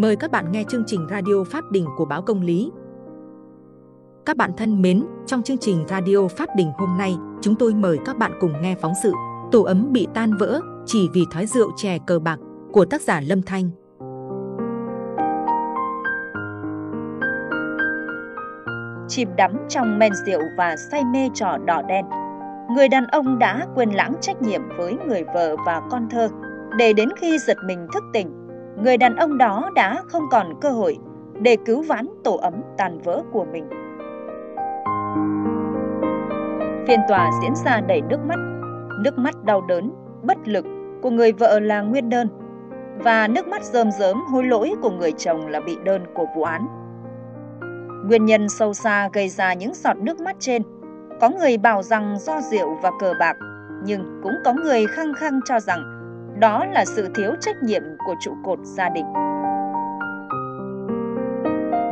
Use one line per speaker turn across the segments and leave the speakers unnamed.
Mời các bạn nghe chương trình radio Pháp Đình của báo Công lý. Các bạn thân mến, trong chương trình radio Pháp Đình hôm nay, chúng tôi mời các bạn cùng nghe phóng sự Tổ ấm bị tan vỡ chỉ vì thói rượu chè cờ bạc của tác giả Lâm Thanh.
Chìm đắm trong men rượu và say mê trò đỏ đen, người đàn ông đã quên lãng trách nhiệm với người vợ và con thơ để đến khi giật mình thức tỉnh người đàn ông đó đã không còn cơ hội để cứu vãn tổ ấm tàn vỡ của mình. Phiên tòa diễn ra đầy nước mắt, nước mắt đau đớn, bất lực của người vợ là nguyên đơn và nước mắt rơm rớm hối lỗi của người chồng là bị đơn của vụ án. Nguyên nhân sâu xa gây ra những giọt nước mắt trên, có người bảo rằng do rượu và cờ bạc, nhưng cũng có người khăng khăng cho rằng đó là sự thiếu trách nhiệm của trụ cột gia đình.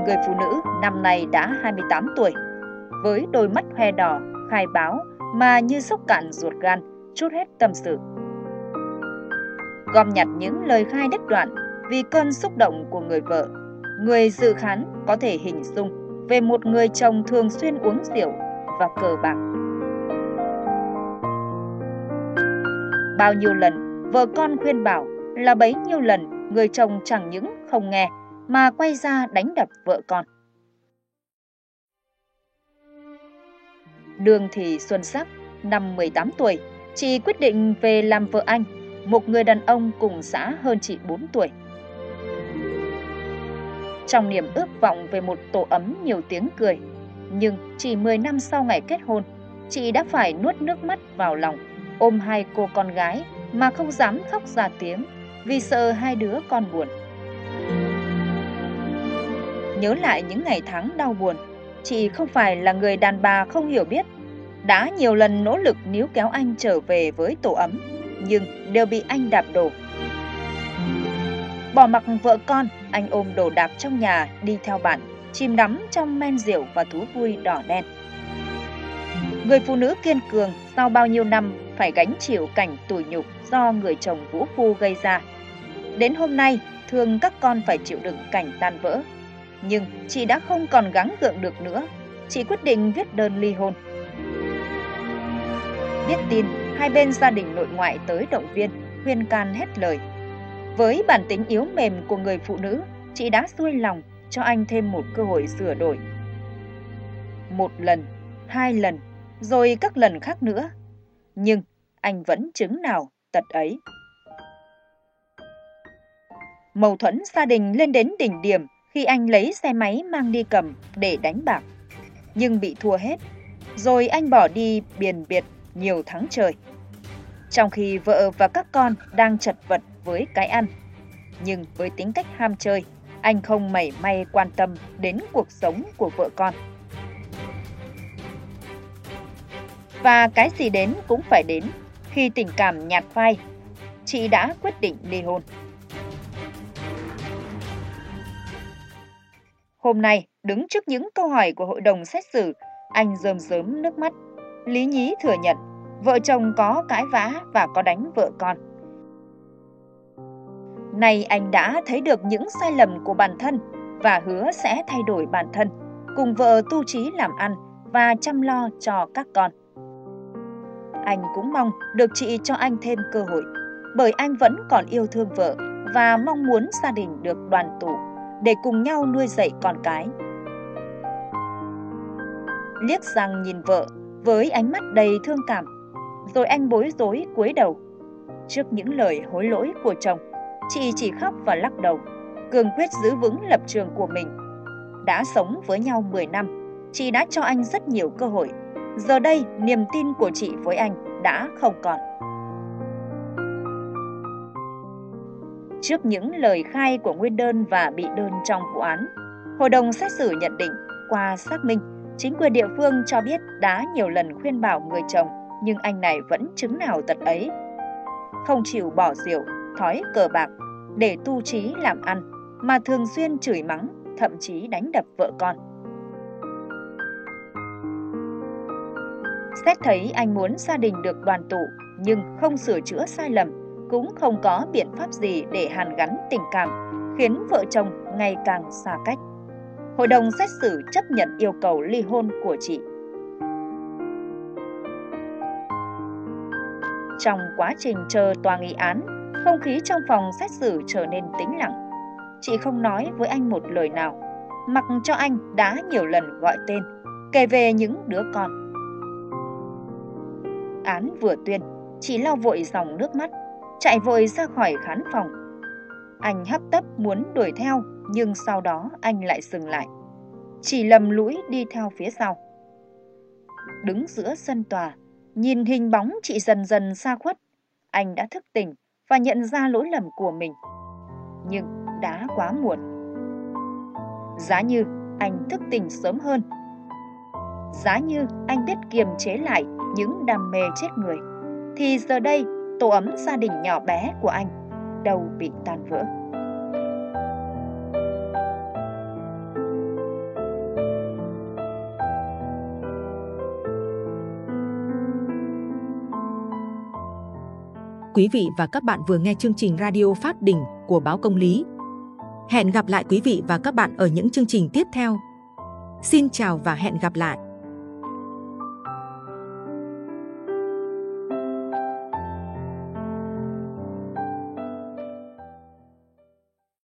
Người phụ nữ năm nay đã 28 tuổi, với đôi mắt hoe đỏ, khai báo mà như sốc cạn ruột gan, chút hết tâm sự. Gom nhặt những lời khai đứt đoạn vì cơn xúc động của người vợ, người dự khán có thể hình dung về một người chồng thường xuyên uống rượu và cờ bạc. Bao nhiêu lần Vợ con khuyên bảo là bấy nhiêu lần người chồng chẳng những không nghe mà quay ra đánh đập vợ con. Đường Thị Xuân Sắc, năm 18 tuổi, chị quyết định về làm vợ anh, một người đàn ông cùng xã hơn chị 4 tuổi. Trong niềm ước vọng về một tổ ấm nhiều tiếng cười, nhưng chỉ 10 năm sau ngày kết hôn, chị đã phải nuốt nước mắt vào lòng, ôm hai cô con gái mà không dám khóc ra tiếng vì sợ hai đứa con buồn. Nhớ lại những ngày tháng đau buồn, chị không phải là người đàn bà không hiểu biết, đã nhiều lần nỗ lực níu kéo anh trở về với tổ ấm, nhưng đều bị anh đạp đổ. Bỏ mặc vợ con, anh ôm đồ đạc trong nhà đi theo bạn, chìm đắm trong men rượu và thú vui đỏ đen. Người phụ nữ kiên cường sau bao nhiêu năm phải gánh chịu cảnh tủi nhục do người chồng vũ phu gây ra. Đến hôm nay, thường các con phải chịu đựng cảnh tan vỡ. Nhưng chị đã không còn gắng gượng được nữa, chị quyết định viết đơn ly hôn. Biết tin, hai bên gia đình nội ngoại tới động viên, khuyên can hết lời. Với bản tính yếu mềm của người phụ nữ, chị đã xuôi lòng cho anh thêm một cơ hội sửa đổi. Một lần, hai lần, rồi các lần khác nữa. Nhưng anh vẫn chứng nào tật ấy. Mâu thuẫn gia đình lên đến đỉnh điểm khi anh lấy xe máy mang đi cầm để đánh bạc. Nhưng bị thua hết, rồi anh bỏ đi biền biệt nhiều tháng trời. Trong khi vợ và các con đang chật vật với cái ăn. Nhưng với tính cách ham chơi, anh không mảy may quan tâm đến cuộc sống của vợ con. Và cái gì đến cũng phải đến khi tình cảm nhạt phai, chị đã quyết định ly hôn. Hôm nay, đứng trước những câu hỏi của hội đồng xét xử, anh rơm rớm nước mắt. Lý Nhí thừa nhận, vợ chồng có cãi vã và có đánh vợ con. Nay anh đã thấy được những sai lầm của bản thân và hứa sẽ thay đổi bản thân, cùng vợ tu trí làm ăn và chăm lo cho các con. Anh cũng mong được chị cho anh thêm cơ hội, bởi anh vẫn còn yêu thương vợ và mong muốn gia đình được đoàn tụ để cùng nhau nuôi dạy con cái. Liếc sang nhìn vợ với ánh mắt đầy thương cảm, rồi anh bối rối cúi đầu. Trước những lời hối lỗi của chồng, chị chỉ khóc và lắc đầu, cường quyết giữ vững lập trường của mình. Đã sống với nhau 10 năm, chị đã cho anh rất nhiều cơ hội Giờ đây, niềm tin của chị với anh đã không còn. Trước những lời khai của nguyên đơn và bị đơn trong vụ án, hội đồng xét xử nhận định qua xác minh, chính quyền địa phương cho biết đã nhiều lần khuyên bảo người chồng nhưng anh này vẫn chứng nào tật ấy. Không chịu bỏ rượu, thói cờ bạc để tu trí làm ăn mà thường xuyên chửi mắng, thậm chí đánh đập vợ con. Xét thấy anh muốn gia đình được đoàn tụ nhưng không sửa chữa sai lầm, cũng không có biện pháp gì để hàn gắn tình cảm khiến vợ chồng ngày càng xa cách. Hội đồng xét xử chấp nhận yêu cầu ly hôn của chị. Trong quá trình chờ tòa nghị án, không khí trong phòng xét xử trở nên tĩnh lặng. Chị không nói với anh một lời nào, mặc cho anh đã nhiều lần gọi tên, kể về những đứa con. Án vừa tuyên, chị lau vội dòng nước mắt, chạy vội ra khỏi khán phòng. Anh hấp tấp muốn đuổi theo, nhưng sau đó anh lại dừng lại. Chỉ lầm lũi đi theo phía sau. Đứng giữa sân tòa, nhìn hình bóng chị dần dần xa khuất, anh đã thức tỉnh và nhận ra lỗi lầm của mình. Nhưng đã quá muộn. Giá như anh thức tỉnh sớm hơn. Giá như anh biết kiềm chế lại những đam mê chết người, thì giờ đây tổ ấm gia đình nhỏ bé của anh đâu bị tan vỡ.
Quý vị và các bạn vừa nghe chương trình radio phát đỉnh của báo Công lý. Hẹn gặp lại quý vị và các bạn ở những chương trình tiếp theo. Xin chào và hẹn gặp lại!